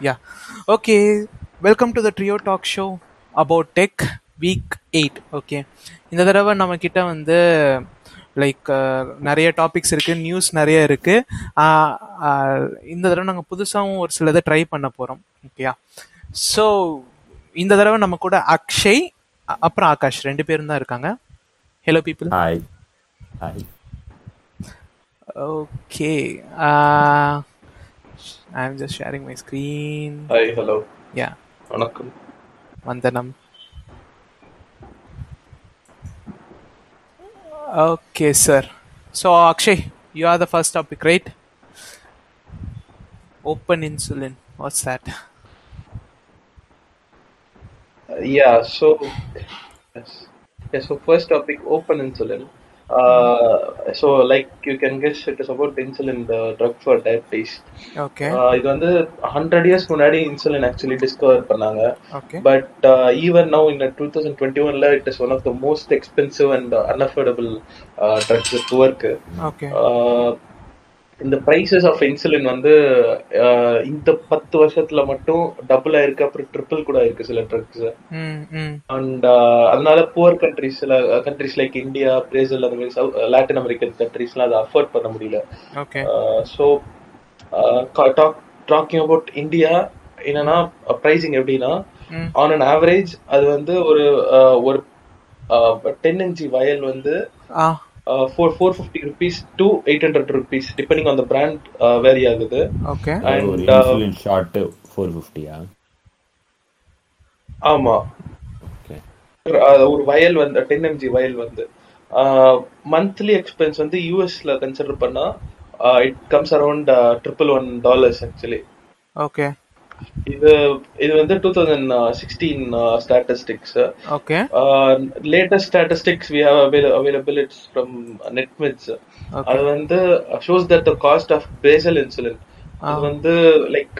Yeah. Okay. Welcome to the Trio Talk Show about Tech Week 8. Okay. இந்த தடவை நம்ம கிட்ட வந்து லைக் நிறைய டாபிக்ஸ் இருக்கு நியூஸ் நிறைய இருக்கு ஆஹ், ஆஹ், இந்த தடவை நாங்கள் புதுசாகவும் ஒரு சிலதை ட்ரை பண்ண போகிறோம் ஓகேயா ஸோ இந்த தடவை நம்ம கூட அக்ஷய் அப்புறம் ஆகாஷ் ரெண்டு பேரும் தான் இருக்காங்க hello people hi hi okay I'm just sharing my screen. Hi, hello. Yeah. Vanakkam. Vandanam. Okay, sir. So, Akshay, you are the first topic, right? Open insulin. What's that? Uh, yeah, so yes. Yeah, so first topic open insulin. So like you can guess it is about insulin the drug for diabetes Okay. uh, இது வந்து hundred years முன்னாடி insulin actually discover பண்ணாங்க. But even now in two thousand twenty ஒன்ல it is one of the most expensive and unaffordable drugs Okay. இந்த prices of insulin வந்து இந்த பத்து வருஷத்துல மட்டும் டபுள் ஆயிருக்கு அப்புறம் ட்ரிபிள் கூட ஆயிருக்கு சில ட்ரக்ஸ். அண்ட் அதனால புவர் கண்ட்ரிஸ் சில கண்ட்ரிஸ் லைக் இந்தியா பிரேசில் அந்த மாதிரி லாட்டின் அமெரிக்கன் கண்ட்ரிஸ்லாம் அதை அஃபோர்ட் பண்ண முடியல. ஸோ டாக்கிங் அபவுட் இந்தியா என்னன்னா ப்ரைசிங் எப்படின்னா. ஆன் அன் ஆவரேஜ் அது வந்து ஒரு ஒரு டென் இன்ச்சி வயல் வந்து four four fifty rupees to eight hundred rupees depending on the brand vary ஆகுது. Okay. ஒரு அண்ட் இன்சுலின் ஷார்ட் ஃபோர் ஃபிஃப்டியா ஆமா. ஓகே ஒரு வயல் வந்து டென் எம்ஜி வயல் வந்து. மந்த்லி எக்ஸ்பென்ஸ் வந்து யூஎஸ்ல கன்சிடர் பண்ணா it comes around triple one dollars actually Okay. இது இது வந்து two thousand sixteen statistics Okay. Latest statistics we have available it's from Netmeds. அது வந்து shows that the cost of basal insulin அது வந்து like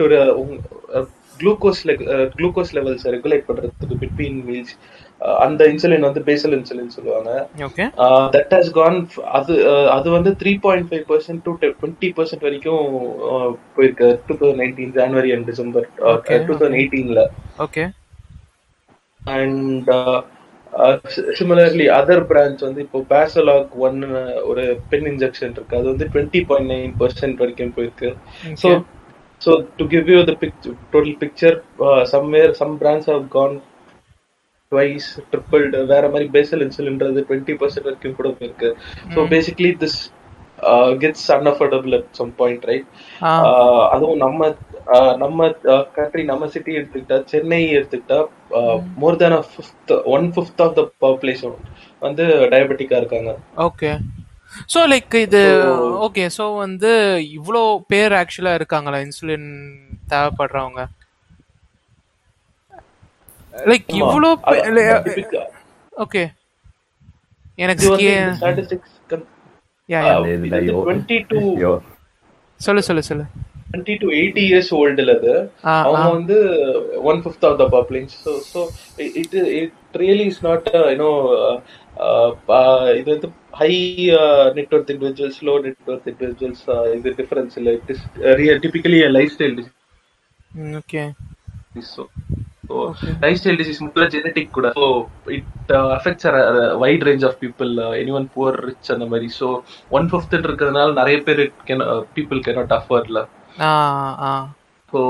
to glucose glucose levels regulate பண்றதுக்கு between meals அந்த insulin வந்து பேசல் இன்சுலின் சொல்லுவாங்க. That has gone அது uh, அது வந்து three point five percent to twenty percent வரைக்கும் uh, போயிருக்கு two thousand nineteen January and December two thousand எயிட்டீன்ல Okay. And similarly other branch வந்து இப்போ பேசலாக் ஒன் ஒரு பென் இன்ஜெக்ஷன் இருக்கு அது வந்து டுவெண்ட்டி பாயிண்ட் நைன் பர்சன்ட் வரைக்கும் போயிருக்கு so. So to give you the picture total picture somewhere some brands have gone twice tripled வேற மாதிரி பேசல் இன்சுலின்றது டுவெண்ட்டி பர்சன்ட் வரைக்கும் கூட போயிருக்கு so basically this gets unaffordable at some point right அதுவும் நம்ம ஆஹ் நம்ம கண்ட்ரி நம்ம சிட்டி எடுத்துக்கிட்டா சென்னை எடுத்துக்கிட்டா more than fifth one fifth of the population வந்து டயபெட்டிக்கா இருக்காங்க. Okay. ஸோ லைக் இது ஓகே ஸோ வந்து இவ்வளோ பேர் ஆக்சுவலாக இருக்காங்களா? இன்சுலின் தேவைப்படுறவங்க. லைக். இவ்வளோ ஓகே எனக்கு இது வந்து ski- ஸ்டாட்டிஸ்டிக்ஸ் யா யா இது 20 to- யோ. சொல்லு சொல்லு சொல்லு. டுவெண்ட்டி டு எயிட்டி இயர்ஸ் ஓல்டுல அது. அவங்க. வந்து one fifth of the population so so it it really is not you know இது வந்து high net worth individuals low net worth individuals இது டிஃபரன்ஸ் இல்லை. It is real typically lifestyle okay so so lifestyle disease முக்கிய genetic கூட. So it affects wide range of people anyone poor rich அந்த மாதிரி. So one fifth இருக்கிறதுனால நிறைய பேர் can people அஃபோர்ட்ல ஆ ஆ. ஸோ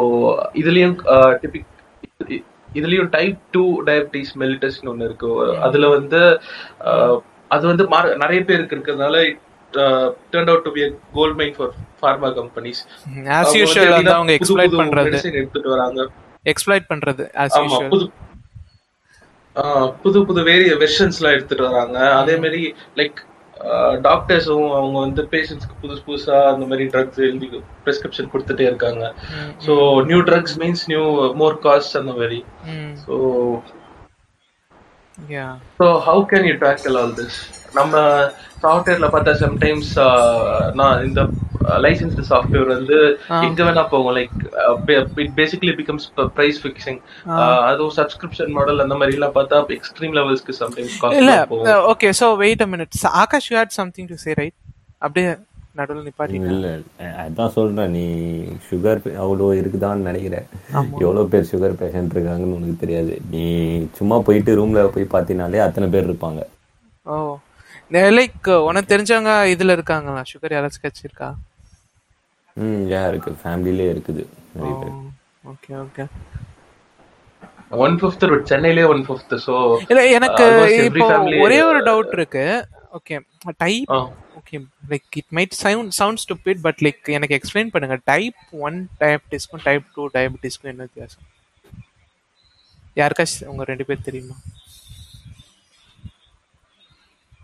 இதுலயும் டிபிக் இதுலயும் டைப் டூ டயபிட்டிஸ் மெலிட்டஸ்னு ஒன்று இருக்கு. அதுல வந்து uh, அது வந்து நிறைய பேருக்கு இருக்கிறதுனால turn out to be gold mine for pharma companies எடுத்துட்டு வராங்க. எக்ஸ்ப்ளாய்ட் பண்றது ஆஸ் யூஷுவல் புது புது வேரிய வெர்ஷன்ஸ்லாம் எடுத்துட்டு வராங்க. அதே மாதிரி லைக் டாக்டர்ஸும் அவங்க வந்து பேஷண்ட்ஸ்க்கு புதுசு புதுசா அந்த மாதிரி ட்ரக்ஸ் எழுதி பிரிஸ்கிரிப்ஷன் கொடுத்துட்டே இருக்காங்க. So new drugs means new more cost அந்த மாதிரி. So so how can you tackle all this நம்ம சாஃப்ட்வேர்ல பார்த்தா சம்டைம்ஸ் நான் இந்த லைசன்ஸ்டு சாஃப்ட்வேர் வந்து எங்க வேணா போகும். Like it basically becomes price fixing அதுவும் சப்ஸ்கிரிப்ஷன் மாடல் அந்த மாதிரி எல்லாம் பார்த்தா எக்ஸ்ட்ரீம் லெவல்ஸ்க்கு சம்டைம்ஸ் இல்ல okay so wait a minute Akash you had something to say right அப்படியே நடுவில் நிப்பாட்டிட்டேன். இல்ல அதான் சொல்றேன். நீ சுகர் அவ்வளோ இருக்குதான்னு நினைக்கிறேன். எவ்வளோ பேர் சுகர் பேஷண்ட் இருக்காங்கன்னு உனக்கு தெரியாது. நீ சும்மா போயிட்டு ரூம்ல போய் பார்த்தீங்கனாலே அத்தனை பேர் இருப்பாங்க. ஓ. லைக் உனக்கு தெரிஞ்சவங்க இதுல இருக்காங்களா? சுகர் யாராச்சும் கட்சிருக்கா ம் ஏன் இருக்கு. ஃபேமிலிலே இருக்குது. நிறைய பேர். ஓகே ஓகே ஒன் ஃபிஃப்த் சென்னையிலே ஒன் ஃபிஃப்த் ஸோ இல்ல எனக்கு every இப்போ ஒரே ஒரு uh, டவுட் இருக்கு. Okay type okay like it might sound sound stupid but like எனக்கு எக்ஸ்பிளைன் பண்ணுங்க. டைப் ஒன் டயபிட்டிஸ்க்கும் டைப் டூ டயபிட்டிஸ்க்கும் என்ன வித்தியாசம்? யாருக்காச்சும் உங்க ரெண்டு பேர் தெரியுமா?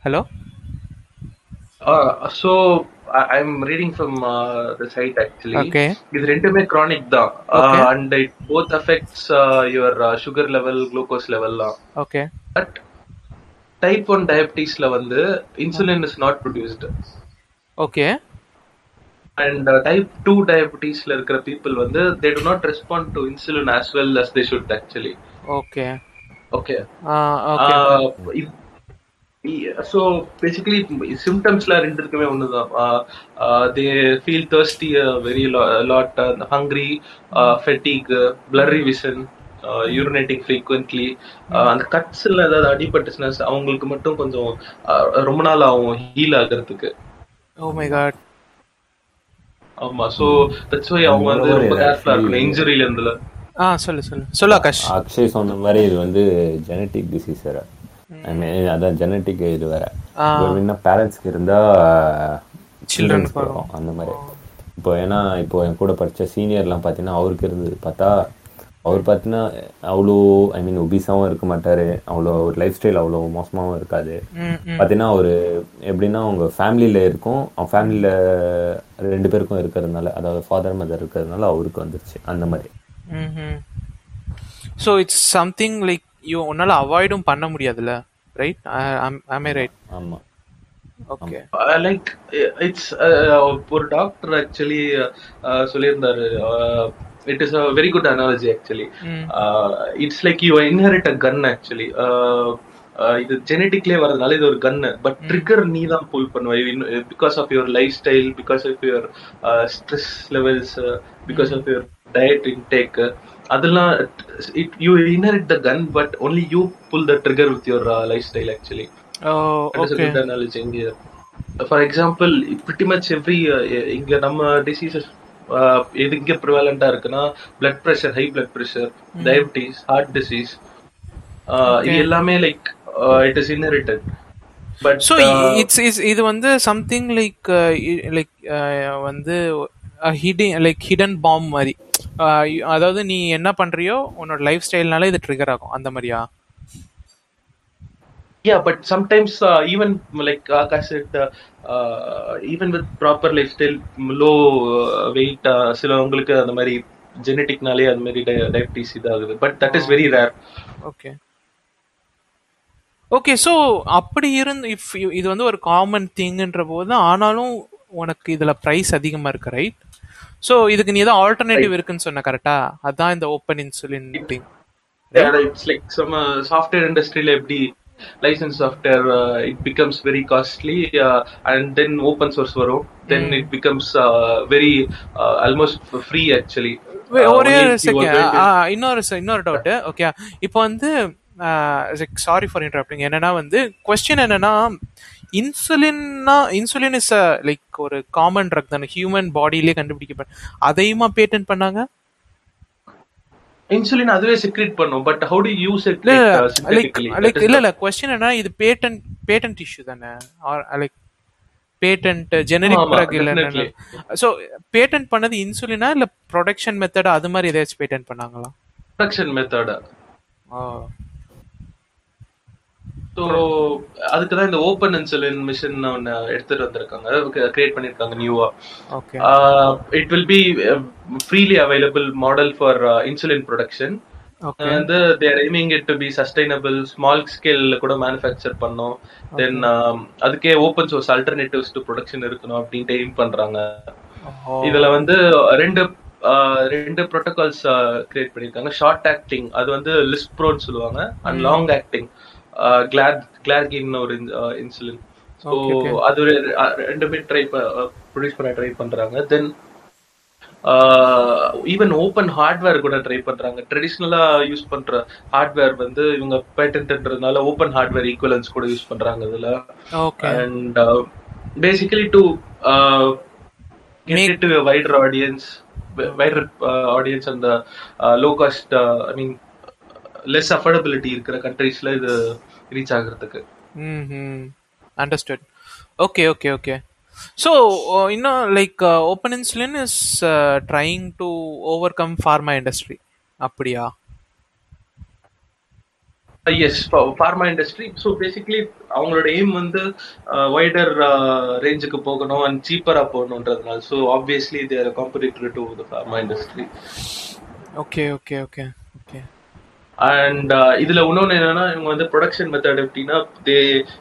Hello so I'm reading from the site actually இது ரெண்டுமே chronic தான். Okay. And it both affects your sugar level glucose லெவல்லாம் okay but type one டயபிட்டிஸ்ல வந்து insulin is not produced okay and type two டயபிட்டிஸ்ல இருக்கிற பீப்புள் வந்து they do not respond to insulin as well as they should actually okay okay so basically சிம்டம்ஸ்லாம் ரெண்டு இருக்குமே. ஒண்ணுதான். They feel thirsty very lot hungry fatigue blurry vision urinating frequently அந்த கட்ஸ்ல ஏதாவது அடிபட்டுச்சுன்னா அவங்களுக்கு மட்டும் கொஞ்சம் uh, ரொம்ப நாள் ஆகும் ஹீல் ஆகுறதுக்கு. காட் ஆமா சோ தட்ஸ் வை அவங்க வந்து ரொம்ப கேர்ஃபுல்லா இருக்கணும். இன்ஜுரியில இருந்துல. ஆ சொல்லு சொல்லு. சொல்லு ஆகாஷ். அக்ஷய் சொன்ன மாதிரி இது வந்து ஜெனட்டிக் டிசீஸ் வேற I mean, அதான் ஜெனட்டிக் இது வேற. என்ன பேரண்ட்ஸ்க்கு இருந்தா Children சில்ட்ரன்ஸ்க்கு வரும் அந்த மாதிரி. இப்போ ஏன்னா இப்போ என் கூட படிச்ச சீனியர்லாம் பார்த்தீங்கன்னா அவருக்கு இருந்தது. பார்த்தா அவர் பார்த்தீங்கன்னா அவ்வளோ ஐ மீன் ஒபிஸாவும் இருக்க மாட்டாரு. அவ்வளோ ஒரு லைஃப் ஸ்டைல் அவ்வளோ மோசமாவும் இருக்காது. பார்த்தீங்கன்னா ஒரு எப்படின்னா அவங்க ஃபேமிலியில் இருக்கும். அவங்க ஃபேமிலியில் ரெண்டு பேருக்கும் இருக்கிறதுனால அதாவது ஃபாதர் மதர் இருக்கிறதுனால அவருக்கு வந்துருச்சு அந்த மாதிரி. So it's something like you உன்னால அவாய்டும் பண்ண முடியாதுல்ல? ரைட் ஐ ரைட் ஆமாம் ஓகே லைக் இட்ஸ் ஒரு டாக்டர் ஆக்சுவலி சொல்லியிருந்தாரு. It is a very good analogy actually it's like you inherit a gun actually இது ஜெனட்டிக்லேயே வரதுனால இது ஒரு கன்னு பட் ட்ரிகர் நீ தான் புல் பண்ணுவ. Because of your life style because of your stress levels because of your diet intake அதெல்லாம் you inherit the gun but only you pull the trigger with your life style actually is a okay good analogy இங்க. For example, pretty much every uh, இங்க நம்ம diseases எது இங்க ப்ரிவாலண்டா இருக்குன்னா blood pressure high blood pressure diabetes heart disease இது எல்லாமே like it is inherited but so it's is இது வந்து சம்திங் லைக் லைக் வந்து ஹிடன் லைக் ஹிடன் பாம் மாதிரி. Uh, அதாவது நீ என்ன பண்றியோ உன்னோட லைஃப் ஸ்டைல்னால இது ட்ரிகர் ஆகும். அந்த மாதிரியா? Like Akash said uh, uh, even with proper lifestyle low uh, weight uh, சிலவங்களுக்கு அந்த மாதிரி ஜெனட்டிக்னாலே அந்த மாதிரி டயபிட்டிஸ் இதாகுது. But that is very rare okay okay so அப்படி இருந்து இஃப் இது வந்து ஒரு காமன் திங்ன்ற போது ஆனாலும் உனக்கு இதுல பிரைஸ் அதிகமா இருக்கு ரைட் ஸோ இதுக்கு நீ ஏதாவது ஆல்டர்னேட்டிவ் இருக்குன்னு சொன்ன கரெக்டா அதான் இந்த open insulin thing it's like some software இண்டஸ்ட்ரியில எப்படி license software it becomes very costly and then open source வரும். Then it becomes very almost free actually ஒரே செகண்ட் இன்னொரு se- இன்னொரு டவுட் ஓகே இப்போ வந்து சாரி ஃபார் இன்டரப்டிங் என்னன்னா வந்து கொஸ்டின் என்னன்னா இன்சுலின்னா இன்சுலின் இஸ் லைக் ஒரு காமன் ட்ரக் தானே. ஹியூமன் பாடியிலே கண்டுபிடிக்கப்பட்ட அதையுமா பேட்டன் பண்ணாங்க? இன்சுலின் அதுவே செக்ரேட் பண்ணும். But how to use it like like இல்ல இல்ல கொஸ்டின் என்ன இது பேட்டன் பேட்டன்ட் இஷ்யூ தானே. லைக் பேட்டன்ட் ஜெனரிக் ட்ரக் இல்ல. ஸோ பேட்டன்ட் பண்ணது இன்சுலினா இல்ல ப்ரொடக்ஷன் மெத்தட் அது மாதிரி ஏதாச்சும் பேட்டன்ட் பண்ணாங்களா? ப்ரொடக்ஷன் மெத்தட் ஓ ஸோ அதுக்கு தான் இந்த ஓப்பன் இன்சுலின் மிஷின் ஒன்று எடுத்துட்டு வந்திருக்காங்க. கிரியேட் பண்ணிருக்காங்க நியூவா it will be freely available model for insulin production வந்து their aiming it to be sustainable small ஸ்கேல்ல கூட மேனுஃபேக்சர் பண்ணோம். தென் அதுக்கே open source alternatives to production இருக்கணும் அப்படின்ட்டு எய்ம் பண்றாங்க. இதுல வந்து ரெண்டு ஆஹ், ரெண்டு ப்ரோட்டோகால்ஸ் கிரியேட் பண்ணிருக்காங்க. ஷார்ட் ஆக்டிங் அது வந்து லிஸ்ப்ரோன்னு சொல்லுவாங்க. அண்ட் லாங் ஆக்டிங் கிளாட் கிளார்கின் ஒரு இன்சுலின் ஸோ okay. அது அஹ், ரெண்டுமே ட்ரை ப்ரொடியூஸ் பண்ண ட்ரை பண்றாங்க. தென் ஈவன் ஓப்பன் ஹார்ட்வேர் கூட ட்ரை பண்றாங்க. ட்ரெடிஷ்னலா யூஸ் பண்ற ஹார்ட்வேர் வந்து இவங்க பேட்டன்ட்ன்றதுனால ஓப்பன் ஹார்ட்வேர் ஈக்குவலன்ஸ் கூட யூஸ் பண்றாங்க இதுல. Okay and uh, basically to uh, get Make- it to a wider audience wi- wider uh, audience and the uh, low cost uh, i mean less affordability இருக்கிற கண்ட்ரீஸ்ல இது reach ஆகுறதுக்கு. Understood okay okay okay so இன்னும் like open insulin is trying to overcome pharma industry அப்படியா? Yes pharma industry so basically அவங்களோட aim வந்து wider ரேஞ்சுக்கு போகணும் அண்ட் சீப்பரா போகணுன்றதுனால. So obviously they're competitor to the pharma industry okay okay okay okay and இதுல இன்னொன்னு என்னன்னா இவங்க வந்து ப்ரொடக்ஷன் மெத்தட் எப்படின்னா they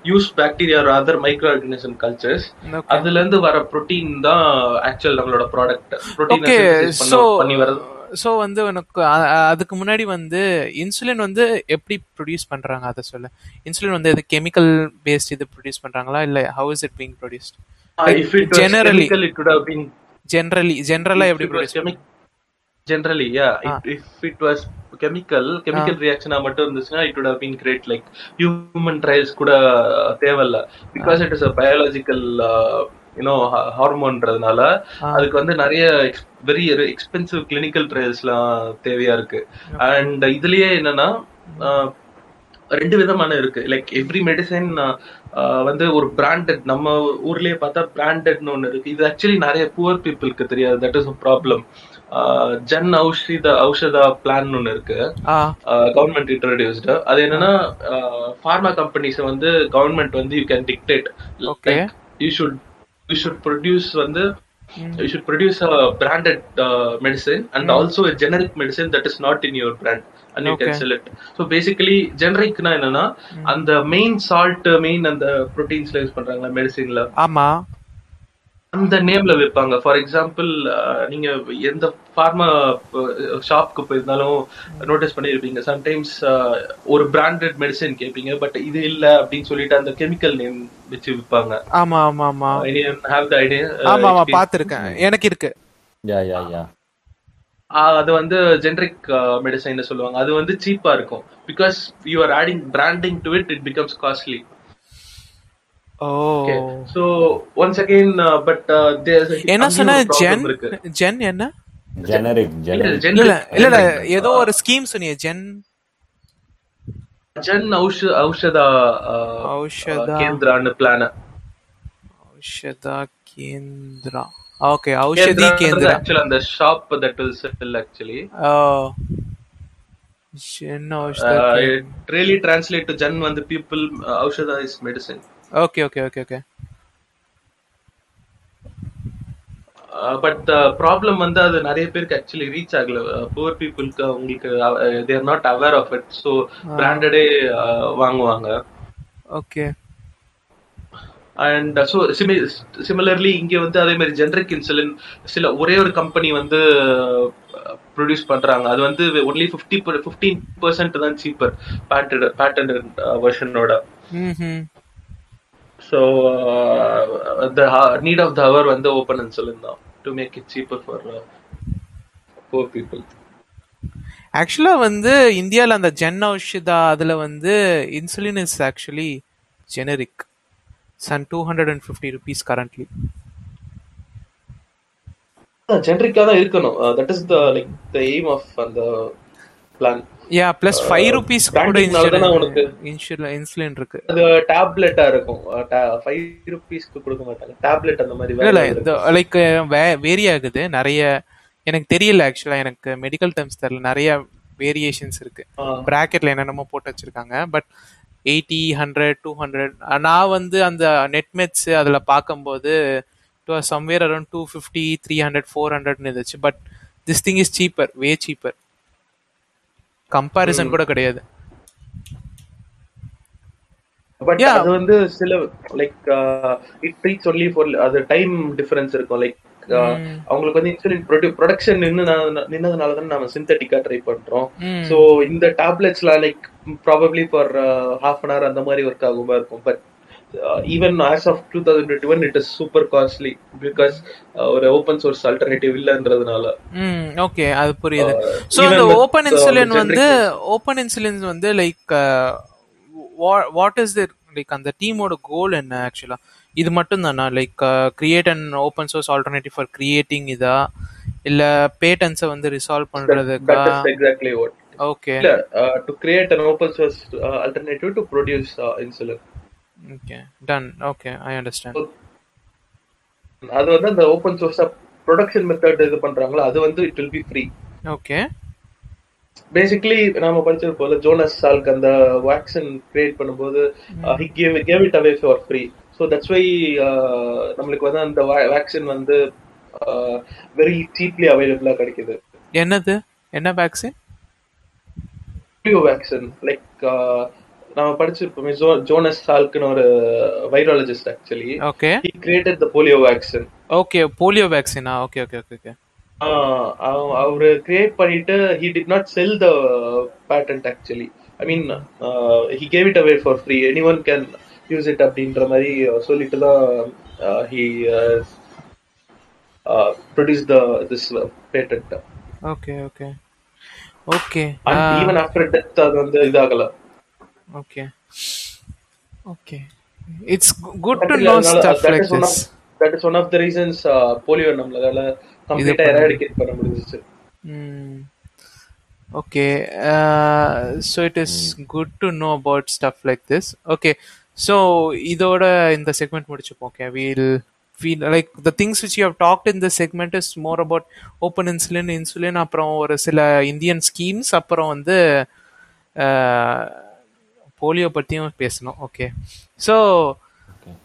use bacteria other microorganism cultures. அதுல இருந்து வர புரோட்டீன் தான் ஆக்சுவல் நம்மளோட ப்ராடக்ட் புரோட்டீன் பண்ணி வரது ஸோ வந்து உனக்கு அதுக்கு முன்னாடி வந்து இன்சுலின் வந்து எப்படி ப்ரொடியூஸ் பண்றாங்க? அதை சொல்ல. இன்சுலின் வந்து இது கெமிக்கல் பேஸ்ட் இது ப்ரொடியூஸ் பண்றாங்களா? இல்ல how is it being produced generally generally ஜென்ரலா எப்படி produce generally if it was chemical chemical ரியாக்ஷனா மட்டும் இருந்துச்சுன்னா it would have been great. Like human trials கூட தேவையில்ல. Because it is a biological you know ஹார்மோன்றதுனால அதுக்கு வந்து நிறைய வெரி எக்ஸ்பென்சிவ் கிளினிக்கல் ட்ரையல்ஸ்லாம் தேவையா இருக்கு. அண்ட் இதுலயே என்னன்னா ரெண்டு விதமான இருக்கு. லைக் எவ்ரி மெடிசன் வந்து ஒரு பிராண்டட் நம்ம ஊர்லயே பார்த்தா பிராண்டட்னு ஒண்ணு இருக்கு. இது ஆக்சுவலி நிறைய புவர் பீப்புளுக்கு தெரியாது. That is problem Jan Aushadha Aushadha plan ஒண்ணு இருக்கு. கவர்மெண்ட் இன்ட்ரோடியூஸ்டு அது என்னன்னா ஃபார்மா கம்பெனிஸ் வந்து கவர்மெண்ட் வந்து you can dictate. You should you should produce வந்து you should produce a branded medicine and also generic medicine that is not in your brand and you Okay. Can sell it so basically ஜெனரிக்னா என்னன்னா அந்த main salt main அந்த ப்ரோட்டீன்ஸ்ல use பண்றாங்களா மெடிசின்ல ஆமா. அந்த நேம்ல விற்பாங்க for example நீங்க எந்த ஃபார்மா ஷாப்க்கு போயிருந்தாலும் நோட்டீஸ் பண்ணிருப்பீங்க. சம்டைம்ஸ் ஒரு பிராண்டட் மெடிசன் கேட்பீங்க பட் இது இல்ல அப்படின்னு சொல்லிட்டு அந்த கெமிக்கல் நேம் வச்சு விற்பாங்க ஆமா ஆமா ஆமா. ஹேவ் த ஐடியா ஆமா ஆமா பாத்துருக்கேன் எனக்கு இருக்கு. யா யா யா அது வந்து ஜெனரிக் மெடிசன் சொல்லுவாங்க. அது வந்து சீப்பா இருக்கும். Because you are adding branding to it it becomes costly O. So once again but என்ன சொன்ன? ஜென் இருக்கு. ஜென் என்ன? ஜெனரிக் ஜெனரிக் இல்ல இல்ல. ஏதோ ஒரு ஸ்கீம் சொன்னியே ஜென் ஜன் ஔஷ ஔஷதா ஔஷதா. கேந்திரான்னு பிளான் ஔஷதா கேந்திரா. கேந்திரா ஆக்சுவலி அந்த shop that will sell actually O Jan Aushadha it really translate to Jan வந்து people Aushadha is medicine okay okay okay okay but problem வந்து அது நிறைய பேருக்கு ஆக்சுவலி ரீச் ஆகல. புவர் பீப்புளுக்கு அவங்களுக்கு they're not aware of it so பிராண்டடே வாங்குவாங்க. Okay and so similarly இங்க வந்து அதே மாதிரி ஜெனரிக் இன்சுலின் சில ஒரே ஒரு கம்பெனி வந்து ப்ரொடியூஸ் பண்றாங்க. அது வந்து ஒன்லி ஃபிஃப்டி ஃபிஃப்டீன் பர்சன்ட் தான் சீப்பர் பேட்டன்ட் வெர்ஷனோட ம் so the need of the hour வந்து ஓப்பன் இன்சுலின் தான் to make it cheaper for poor people ஆக்சுவலா வந்து இந்தியால அந்த ஜென் ஔஷதா அதுல வந்து insulin is actually generic Sun two hundred and fifty rupees currently ஜெனரிக்கா தான் இருக்கணும். That is the like the aim of அந்த plan yeah plus five rupees கூட உனக்கு? இன்சுலின் இன்சுலின் இருக்கு. அது டேப்லெட்டா இருக்கும். ஃபைவ் ருபீஸ்க்கு கொடுக்க மாட்டாங்க. டேப்லெட் அந்த மாதிரி இல்ல லைக் வேரி ஆகுது. நிறைய எனக்கு தெரியல ஆக்சுவலா எனக்கு மெடிக்கல் டேர்ம்ஸ் தெரியல. நிறைய வேரியேஷன்ஸ் இருக்கு. பிராக்கெட்ல என்னென்னமோ போட்டு வச்சிருக்காங்க. But eighty hundred two hundred. நான் வந்து அந்த நெட் மெட்ஸ் அதில் பார்க்கும்போது somewhere around two fifty three hundred four ஹண்ட்ரட்னு இருந்துச்சு. But this thing is cheaper way cheaper comparison கூட கிடையாது. பட். அது வந்து சில like it treats only for அது டைம் டிஃபரன்ஸ் இருக்கும். லைக் அவங்களுக்கு வந்து இன்சுலின் ப்ரொடக்ஷன் நின்னு நின்னதுனால தான் நம்ம சிந்தட்டிக்கா ட்ரை பண்றோம். சோ இந்த டேப்லெட்ஸ்லாம் like probably for half an hour அந்த மாதிரி ஒர்க் ஆகுமா இருக்கும். But uh, even as of 2021 it is super costly because uh, ஒரு ஓபன் சோர்ஸ் ஆல்டர்னேட்டிவ் இல்லன்றதுனால. ஓகே அது புரியுது. ஸோ அந்த with, ஓப்பன் இன்சுலின் வந்து ஓப்பன் இன்சுலின்ஸ் வந்து like what is the like அந்த டீமோட கோல் என்ன ஆக்சுவலா இது மட்டும் தானா like create and open source alternative for creating இதா? இல்ல பேட்டன்ஸை வந்து ரிசால்வ் பண்றதுக்கா? exactly what ஓகே இல்ல to create source uh, alternative to produce uh, insulin. Okay done okay I understand அது வந்து அந்த ஓபன் சோர்ஸா ப்ரொடக்ஷன் மெத்தட் இது பண்றாங்களோ? அது வந்து it will be free okay basically நாம படிச்சது போல ஜோனஸ் சால்க் அந்த வேக்சின் கிரியேட் பண்ணும்போது he gave gave it away for free so that's why நம்மளுக்கு வந்து அந்த வேக்சின் வந்து வெரி சீப்லி அவைலபிளா கிடைக்குது. என்னது? என்ன வேக்சின் போலியோ வேக்சின் லைக் நாம படிச்சிருப்போமே ஜோ ஜோனஸ் சால்க்னு ஒரு virologist actually okay he created the polio vaccine okay polio வேக்சினா okay okay okay okay அவரு கிரியேட் பண்ணிட்டு he did not sell the patent actually I mean he gave it away for free anyone can use it அப்படின்ற மாதிரி சொல்லிட்டு தான் he produce the this patent okay okay okay even after death அது வந்து இதாகல. Okay okay it's good to know stuff like is this that is one of the reasons polio நம்மளால கம்ப்ளீட்டா eradicate பண்ண முடிஞ்சிச்சு. Mm. Okay. Uh, so it is good to know about stuff like so இதோட இந்த segment முடிச்சுப்போம் okay we'll feel like the things which you have talked in the segment is more about open insulin insulin அப்புறம் ஒரு சில Indian schemes அப்புறம் வந்து polio பற்றியும் பேசணும் okay so